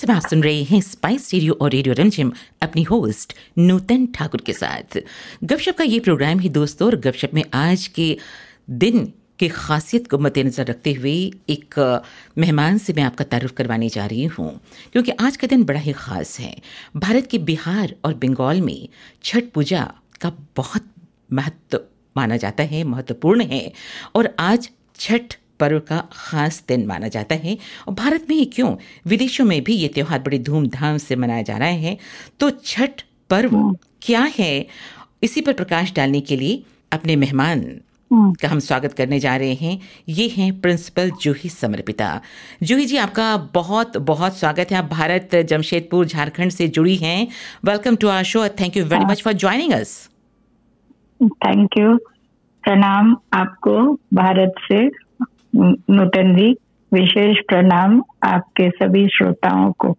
समय आप सुन रहे हैं स्पाइस स्टीरियो और रेडियो रमझिम अपनी होस्ट नूतन ठाकुर के साथ। गपशप का ये प्रोग्राम ही दोस्तों, और गपशप में आज के दिन की खासियत को मद्देनजर रखते हुए एक मेहमान से मैं आपका तारुफ करवाने जा रही हूँ, क्योंकि आज का दिन बड़ा ही ख़ास है। भारत के बिहार और बंगाल में छठ पूजा का बहुत महत्व माना जाता है, महत्वपूर्ण है, और आज छठ पर्व का खास दिन माना जाता है। और भारत में ही क्यों? विदेशों में भी ये त्यौहार बड़ी धूमधाम से मनाया जा रहा है। तो छठ पर्व क्या है? इसी पर प्रकाश डालने के लिए अपने मेहमान का हम स्वागत करने जा रहे हैं। ये हैं प्रिंसिपल जूही समर्पिता। जूही जी आपका बहुत बहुत स्वागत है। आप भारत जमशेदपुर झारखंड से जुड़ी हैं। Welcome to our show thank you very much for joining us thank you प्रणाम आपको भारत से। नूतन जी विशेष प्रणाम आपके सभी श्रोताओं को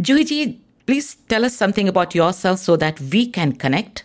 Juhi ji please tell us something about yourself so that we can connect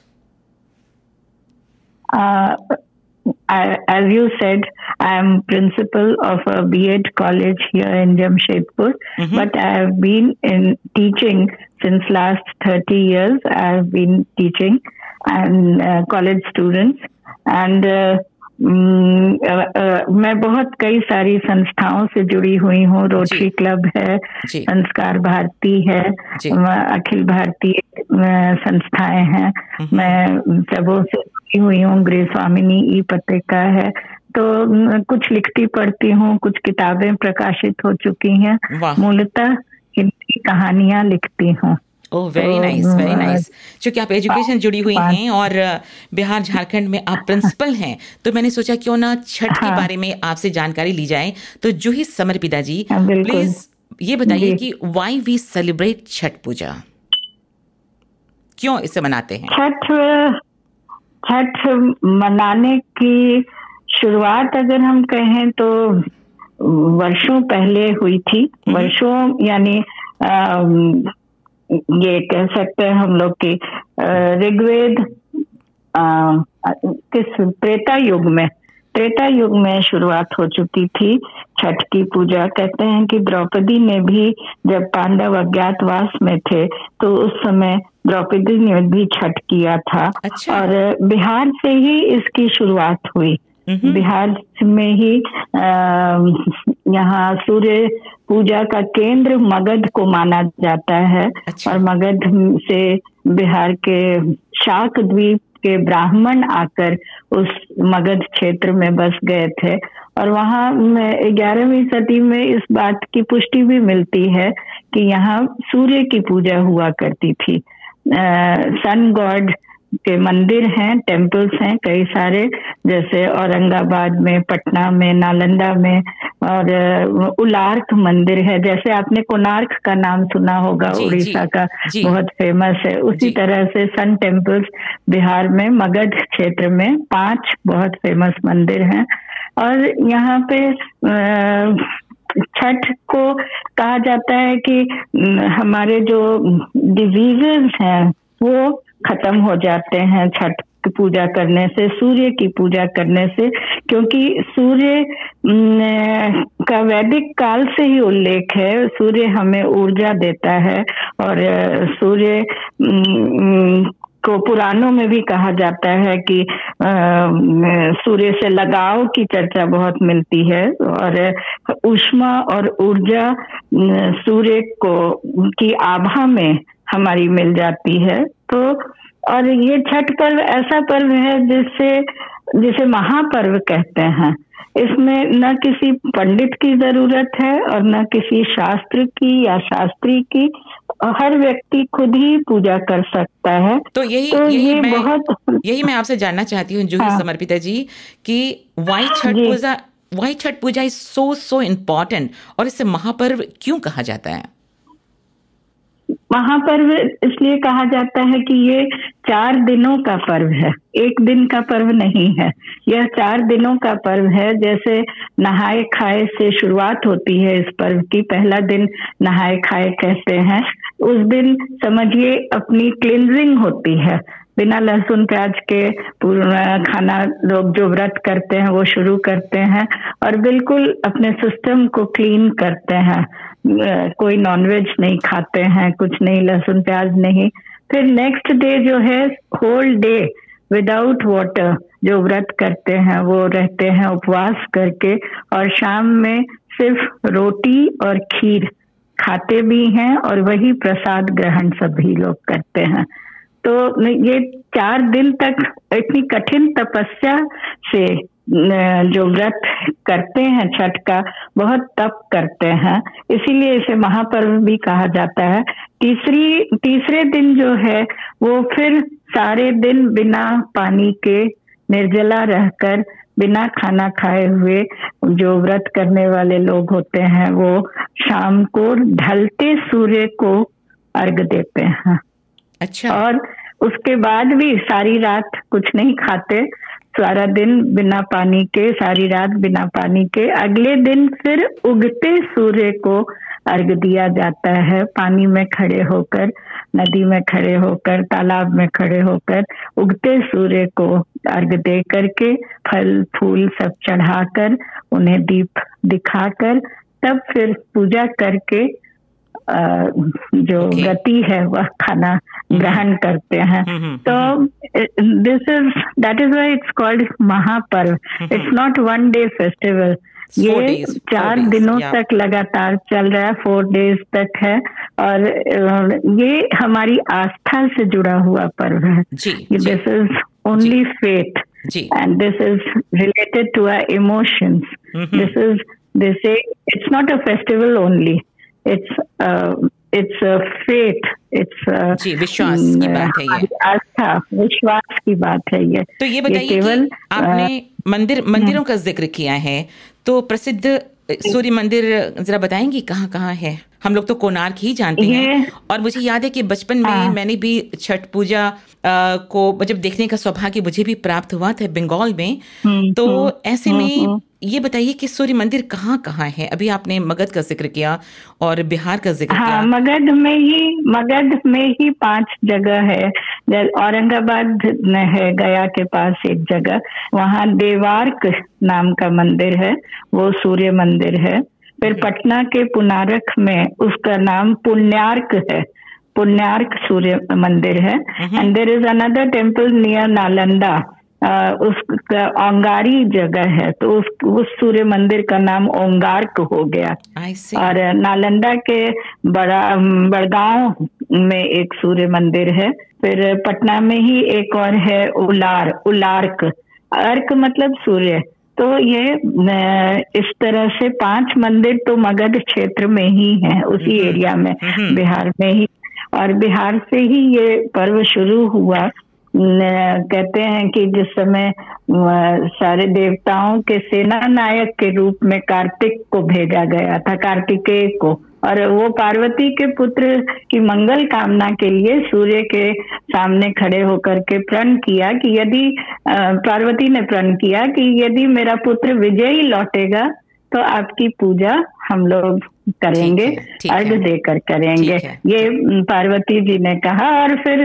I, as you said, I am principal of a B.Ed college here in Jamshedpur, mm-hmm. but I have been in teaching since last 30 years. I have been teaching and uh, college students and uh, मैं बहुत कई सारी संस्थाओं से जुड़ी हुई हूँ। Rotary club है संस्कार भारती है अखिल भारतीय संस्थाएँ हैं। मैं सबों से जुड़ी हुई हूँ गृह स्वामिनी ई पत्रिका है। तो कुछ लिखती पढ़ती हूँ कुछ किताबें प्रकाशित हो चुकी हैं। मूलतः हिंदी कहानियाँ लिखती हूँ। Oh very nice very nice क्योंकि आप एजुकेशन जुड़ी हुई हैं और बिहार झारखंड में आप प्रिंसिपल हैं तो मैंने सोचा क्यों ना छठ के हाँ। बारे में आपसे जानकारी ली जाए। तो जूही समर पिता जी प्लीज़ हाँ, ये बताइए कि why we celebrate Chhath Puja? क्यों इसे मनाते हैं? छठ छठ मनाने की शुरुआत अगर हम कहें तो वर्षों पहले हुई थी। हम्म। वर्षों यानी ये कह सकते हैं हम लोग की ऋग्वेद किस त्रेता युग में? त्रेता युग में शुरुआत हो चुकी थी छठ की पूजा। कहते हैं कि द्रौपदी ने भी जब पांडव अज्ञातवास में थे तो उस समय द्रौपदी ने भी छठ किया था। अच्छा। और बिहार से ही इसकी शुरुआत हुई। बिहार में ही अः यहाँ सूर्य पूजा का केंद्र मगध को माना जाता है अच्छा। और मगध से बिहार के शाक द्वीप के ब्राह्मण आकर उस मगध क्षेत्र में बस गए थे और वहाँ ग्यारहवीं सदी में इस बात की पुष्टि भी मिलती है कि यहाँ सूर्य की पूजा हुआ करती थी सन गॉड के मंदिर हैं टेम्पल्स हैं कई सारे जैसे औरंगाबाद में पटना में नालंदा में और उलार्क मंदिर है जैसे आपने कोनार्क का नाम सुना होगा उड़ीसा का जी, बहुत फ़ेमस है। उसी तरह से सन टेम्पल्स बिहार में मगध क्षेत्र में पाँच बहुत फ़ेमस मंदिर हैं। और यहाँ पे छठ को कहा जाता है कि हमारे जो डिजीजेस हैं वो खत्म हो जाते हैं छठ की पूजा करने से, सूर्य की पूजा करने से, क्योंकि सूर्य का वैदिक काल से ही उल्लेख है। सूर्य हमें ऊर्जा देता है और सूर्य को पुराणों में भी कहा जाता है कि सूर्य से लगाव की चर्चा बहुत मिलती है और, उष्मा और ऊर्जा सूर्य को, की आभा में हमारी मिल जाती है। तो और ये छठ पर्व ऐसा पर्व है जिससे जिसे महापर्व कहते हैं। इसमें न किसी पंडित की ज़रूरत है और न किसी शास्त्र की या शास्त्री की हर व्यक्ति खुद ही पूजा कर सकता है। तो यही तो यही ये मैं, बहुत यही मैं आपसे जानना चाहती हूँ जूही हाँ, समर्पिता जी कि why Chhath Puja why Chhath Puja is so so important और इसे महापर्व क्यों कहा जाता है? महापर्व इसलिए कहा जाता है कि ये चार दिनों का पर्व है। एक दिन का पर्व नहीं है। यह चार दिनों का पर्व है। जैसे नहाए खाए से शुरुआत होती है इस पर्व की। पहला दिन नहाए खाए कहते हैं। उस दिन समझिए अपनी क्लिनजिंग होती है। बिना लहसुन, प्याज के पूरा खाना लोग जो व्रत करते हैं वो शुरू करते हैं और बिल्कुल अपने सिस्टम को क्लीन करते हैं। कोई नॉनवेज नहीं खाते हैं, कुछ नहीं, लहसुन, प्याज नहीं। फिर नेक्स्ट डे जो है होल डे विदाउट वाटर जो व्रत करते हैं, वो रहते हैं उपवास करके। और शाम में सिर्फ़ रोटी और खीर खाते भी हैं और वही प्रसाद ग्रहण सभी लोग करते हैं। तो ये चार दिन तक इतनी कठिन तपस्या से जो व्रत करते हैं छठ का बहुत तप करते हैं। इसीलिए इसे महापर्व भी कहा जाता है। तीसरी तीसरे दिन जो है वो फिर सारे दिन बिना पानी के निर्जला रहकर बिना खाना खाए हुए जो व्रत करने वाले लोग होते हैं वो शाम को ढलते सूर्य को अर्घ देते हैं। अच्छा। और उसके बाद भी सारी रात कुछ नहीं खाते। सारा दिन बिना पानी के, सारी रात बिना पानी के। अगले दिन फिर उगते सूर्य को अर्घ दिया जाता है। पानी में खड़े होकर, नदी में खड़े होकर, तालाब में खड़े होकर उगते सूर्य को अर्घ दे करके फल, फूल सब चढ़ाकर, उन्हें दीप दिखाकर तब फिर पूजा करके जो okay. गति है वह खाना mm-hmm. ग्रहण करते हैं। Mm-hmm. तो this is that is why it's called Mahaparv it's not one day festival ये days, चार days, दिनों yeah. तक लगातार चल रहा है फोर डेज़ तक है। और ये हमारी आस्था से जुड़ा हुआ पर्व है। This is only faith and this is related to our emotions this is this it's not a festival only it's it's faith it's जी विश्वास की बात है ये। आस्था विश्वास की बात है ये। तो ये बताइए केवल आपने मंदिर मंदिरों का ज़िक्र किया है तो प्रसिद्ध सूर्य मंदिर जरा बताएँगी कहाँ कहाँ है? हम लोग तो कोणार्क ही जानते हैं। और मुझे याद है कि बचपन में हाँ। मैंने भी छठ पूजा को जब देखने का सौभाग्य मुझे भी प्राप्त हुआ था बंगाल में हम्म, तो हम्म, ऐसे में हम्म, ये बताइए कि सूर्य मंदिर कहाँ कहाँ है? अभी आपने मगध का ज़िक्र किया और बिहार का ज़िक्र हाँ, किया। मगध में ही मगध में ही पाँच जगह है। औरंगाबाद में है गया के पास एक जगह। वहाँ देवार्क नाम का मंदिर है वो सूर्य मंदिर है। फिर पटना के पुनारक में उसका नाम पुण्यार्क है। पुण्यार्क सूर्य मंदिर है। And there is another temple near Nalanda. उसका ओंगारी जगह है। तो उस उस सूर्य मंदिर का नाम ओंगार्क हो गया। और नालंदा के बड़ा बड़गांव में एक सूर्य मंदिर है। फिर पटना में ही एक और है उलार उलार्क। अर्क मतलब सूर्य। तो ये इस तरह से पाँच मंदिर तो मगध क्षेत्र में ही है उसी एरिया में बिहार में ही। और बिहार से ही ये पर्व शुरू हुआ। कहते हैं कि जिस समय सारे देवताओं के सेना नायक के रूप में कार्तिक को भेजा गया था कार्तिकेय को। और वो पार्वती के पुत्र की मंगल कामना के लिए सूर्य के सामने खड़े होकर के प्रण किया कि यदि पार्वती ने प्रण किया कि यदि मेरा पुत्र विजयी लौटेगा तो आपकी पूजा हम लोग करेंगे अर्घ देकर करेंगे। ये पार्वती जी ने कहा और फिर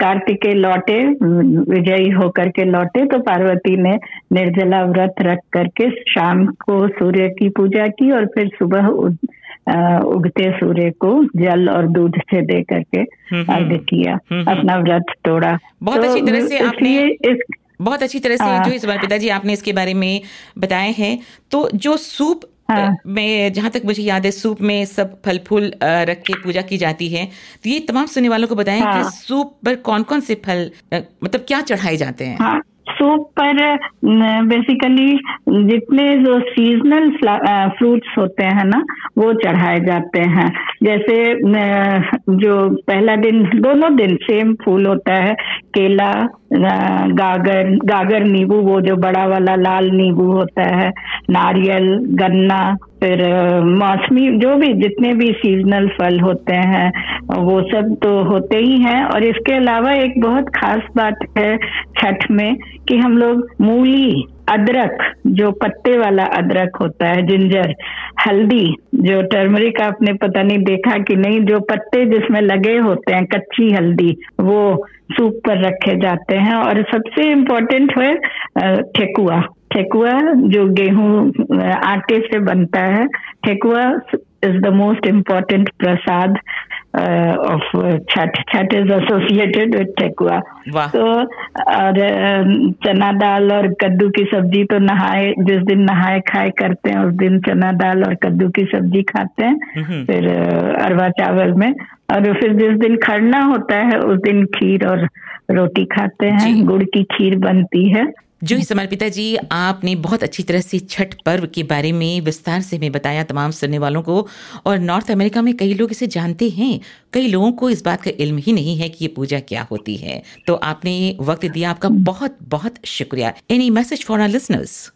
कार्तिकेय लौटे विजयी होकर के लौटे तो पार्वती ने निर्जला व्रत रख करके शाम को सूर्य की पूजा की और फिर सुबह उगते सूर्य को जल और दूध से दे करके हम्म, हम्म। अर्घ किया हम्म, अपना व्रत तोड़ा बहुत तो अच्छी तरह से आपने इस बहुत अच्छी तरह से हाँ। जो इस बार पिताजी आपने इसके बारे में बताए हैं तो जो सूप हाँ। में जहाँ तक मुझे याद है सूप में सब फल फूल रख के पूजा की जाती है तो ये तमाम सुनने वालों को बताएँ हाँ। कि सूप पर कौन कौन से फल मतलब क्या चढ़ाए जाते हैं हाँ। सूप पर बेसिकली जितने जो सीजनल फ्रूट्स होते हैं ना, वो चढ़ाए जाते हैं। जैसे जो पहला दिन, दोनों दिन सेम फूल होता है। केला गागर गागर नींबू, वो जो बड़ा वाला लाल नींबू होता है। नारियल, गन्ना, फिर मौसमी, जो भी, जितने भी सीजनल फल होते हैं, वो सब तो होते ही हैं। और इसके अलावा एक बहुत खास बात है छठ में कि हम लोग मूली, अदरक, जो पत्ते वाला अदरक होता है, जिंजर, हल्दी, जो टर्मरिक आपने पता नहीं देखा कि नहीं, जो पत्ते जिसमें लगे होते हैं, कच्ची हल्दी, वो सूप पर रखे जाते हैं। और सबसे इम्पोर्टेंट है ठेकुआ। ठेकुआ जो गेहूँ आटे से बनता है, thekua is the most important prasad uh, of uh, Chhat. Chhat is associated with thekua तो और अम, चना दाल और कद्दू की सब्ज़ी तो नहाए जिस दिन नहाए खाए करते हैं उस दिन चना दाल और कद्दू की सब्ज़ी खाते हैं फिर अ, अरवा चावल में और फिर जिस दिन खड़ना होता है उस दिन खीर और रोटी खाते। हैं गुड़ की खीर बनती है जो ही समर पिता जी आपने बहुत अच्छी तरह से छठ पर्व के बारे में विस्तार से हमें बताया तमाम सुनने वालों को। और नॉर्थ अमेरिका में कई लोग इसे जानते हैं। कई लोगों को इस बात का इल्म ही नहीं है कि ये पूजा क्या होती है। तो आपने वक्त दिया आपका बहुत बहुत शुक्रिया। Any message for our listeners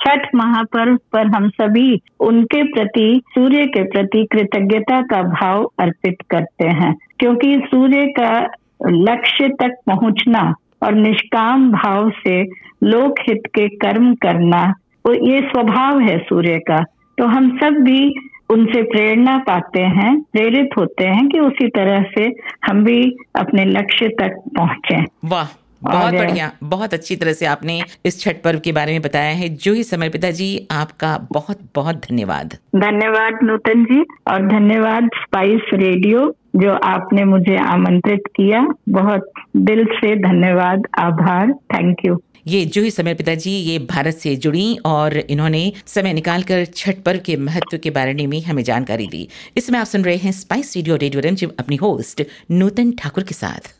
Chhath महापर्व पर हम सभी उनके प्रति सूर्य के प्रति कृतज्ञता का भाव अर्पित करते हैं। क्योंकि सूर्य का लक्ष्य तक पहुँचना और निष्काम भाव से लोक हित के कर्म करना, वो ये स्वभाव है सूर्य का। तो हम सब भी उनसे प्रेरणा पाते हैं, प्रेरित होते हैं कि उसी तरह से हम भी अपने लक्ष्य तक पहुँचे। वाह। बहुत बढ़िया बहुत अच्छी तरह से आपने इस छठ पर्व के बारे में बताया है। जो ही समय पिता जी आपका बहुत बहुत धन्यवाद। धन्यवाद नूतन जी और धन्यवाद स्पाइस रेडियो जो आपने मुझे आमंत्रित किया। बहुत दिल से धन्यवाद आभार थैंक यू ये जो ही समय पिता जी ये भारत से जुड़ी और इन्होंने समय निकालकर छठ पर्व के महत्व के बारे में हमें जानकारी दी। इसमें आप सुन रहे हैं स्पाइस रेडियो रेडियो रंजिम अपनी होस्ट नूतन ठाकुर के साथ।